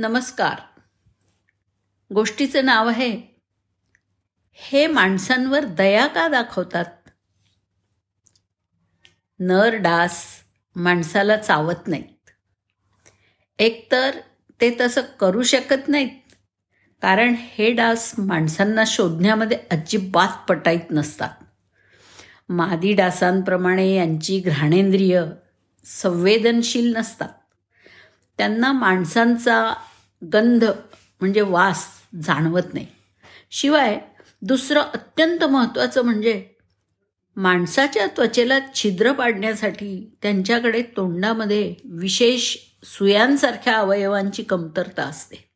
नमस्कार. गोष्टीचं नाव आहे हे माणसांवर दया का दाखवतात? नर डास माणसाला चावत नाहीत. एकतर ते तसं करू शकत नाहीत कारण हे डास माणसांना शोधण्यामध्ये अजिबात पटाईत नसतात. मादी डासांप्रमाणे यांची घ्राणेंद्रिय संवेदनशील नसतात. त्यांना माणसांचा गंध म्हणजे वास जाणवत नाही. शिवाय दुसरं अत्यंत महत्त्वाचं म्हणजे माणसाच्या त्वचेला छिद्र पाडण्यासाठी त्यांच्याकडे तोंडामध्ये विशेष सुयांसारख्या अवयवांची कमतरता असते.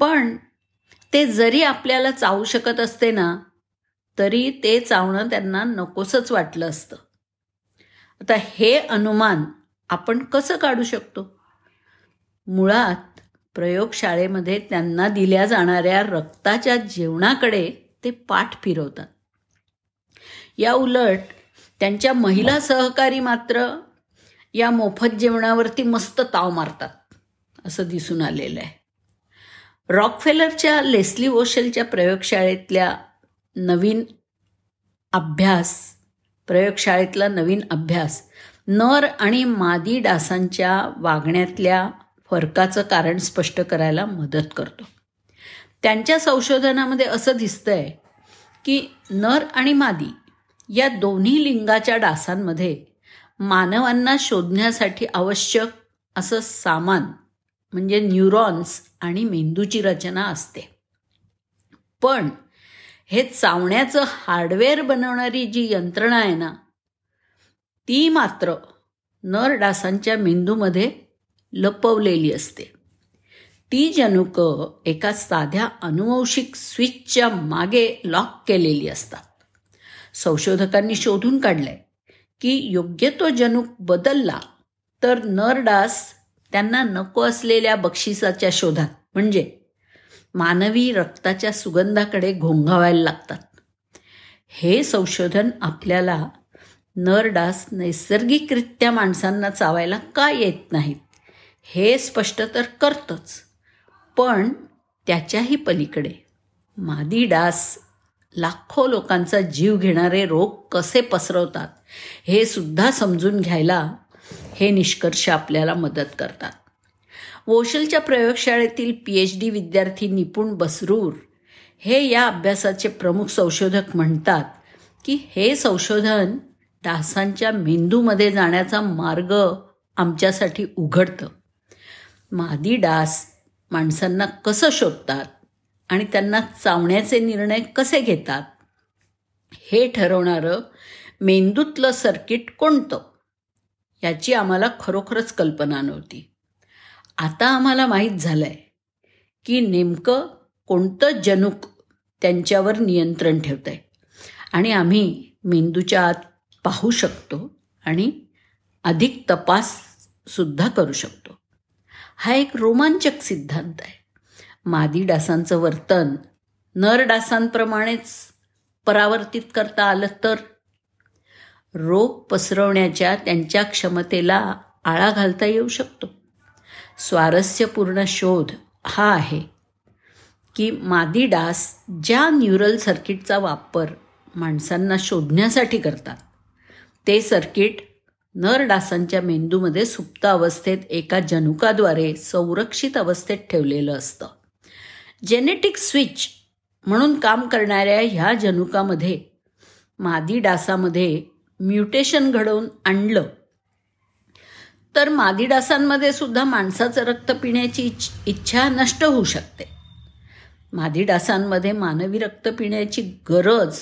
पण ते जरी आपल्याला चावू शकत असते ना तरी ते चावणं त्यांना नकोसंच वाटलं असतं. आता हे अनुमान आपण कसं काढू शकतो? मुळात प्रयोगशाळेमध्ये त्यांना दिल्या जाणाऱ्या रक्ताच्या जेवणाकडे ते पाठ फिरवतात. या उलट त्यांच्या महिला सहकारी मात्र या मोफत जेवणावरती मस्त ताव मारतात असं दिसून आलेलं आहे रॉकफेलरच्या लेस्ली वोशलच्या प्रयोगशाळेतल्या नवीन अभ्यास प्रयोगशाळेतला नवीन अभ्यास नर आणि मादी डासांच्या वागण्यातल्या फरकाचं कारण स्पष्ट करायला मदत करतो. त्यांच्या संशोधनामध्ये असं दिसतंय की नर आणि मादी या दोन्ही लिंगाच्या डासांमध्ये मानवांना शोधण्यासाठी आवश्यक असं सामान म्हणजे न्यूरॉन्स आणि मेंदूची रचना असते. पण हे चावण्याचं हार्डवेअर बनवणारी जी यंत्रणा आहे ना ती मात्र नर डासांच्या मेंदूमध्ये लपवलेली असते. ती जनुक एका साध्या अनुवंशिक स्विचच्या मागे लॉक केलेली असतात. संशोधकांनी शोधून काढलंय की योग्य तो जनुक बदलला तर नरडास त्यांना नको असलेल्या बक्षिसाच्या शोधात म्हणजे मानवी रक्ताच्या सुगंधाकडे घोंघावायला लागतात. हे संशोधन आपल्याला नरडास नैसर्गिकरित्या माणसांना चावायला का येत नाहीत? हे स्पष्ट तर करतंच पण त्याच्याही पलीकडे. मादी डास लाखो लोकांचा जीव घेणारे रोग कसे पसरवतात हे सुद्धा समजून घ्यायला हे निष्कर्ष आपल्याला मदत करतात. वोशलच्या प्रयोगशाळेतील पी एच डी विद्यार्थी निपुण बसरूर हे या अभ्यासाचे प्रमुख संशोधक म्हणतात की हे संशोधन डासांच्या मेंदूमध्ये जाण्याचा मार्ग आमच्यासाठी उघडतं. मादी डास माणसांना कसं शोधतात आणि त्यांना चावण्याचे निर्णय कसे घेतात? हे ठरवणारं मेंदूतलं सर्किट कोणतं? याची आम्हाला खरोखरच कल्पना नव्हती. आता आम्हाला माहीत झालं आहे की नेमकं कोणतं जनुक त्यांच्यावर नियंत्रण ठेवत आहे आणि आम्ही मेंदूच्या आत पाहू शकतो आणि अधिक तपाससुद्धा करू शकतो. हा एक रोमांचक सिद्धांत आहे. मादी डासांचं वर्तन नर डासांप्रमाणेच परावर्तित करता आलं तर? रोग पसरवण्याच्या त्यांच्या क्षमतेला आळा घालता येऊ शकतो. स्वारस्यपूर्ण शोध हा आहे की मादी डास ज्या न्यूरल सर्किटचा वापर माणसांना शोधण्यासाठी करतात ते सर्किट नर डासांच्या मेंदूमध्ये सुप्त अवस्थेत एका जनुकाद्वारे संरक्षित अवस्थेत ठेवलेलं असतं. जेनेटिक स्विच म्हणून काम करणाऱ्या ह्या जनुकामध्ये मादी डासामध्ये म्युटेशन घडवून आणलं. तर मादी डासांमध्ये सुद्धा माणसाचं रक्त पिण्याची इच्छा नष्ट होऊ शकते. मादी डासांमध्ये मानवी रक्त पिण्याची गरज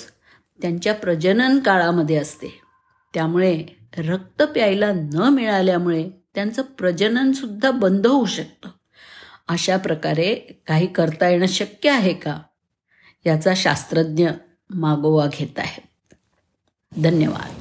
त्यांच्या प्रजनन काळामध्ये असते. त्यामुळे रक्त प्यायला न मिळाल्यामुळे त्यांचं प्रजननसुद्धा बंद होऊ शकतं. अशा प्रकारे काही करता येणं शक्य आहे का? याचा शास्त्रज्ञ मागोवा घेत आहेत. धन्यवाद.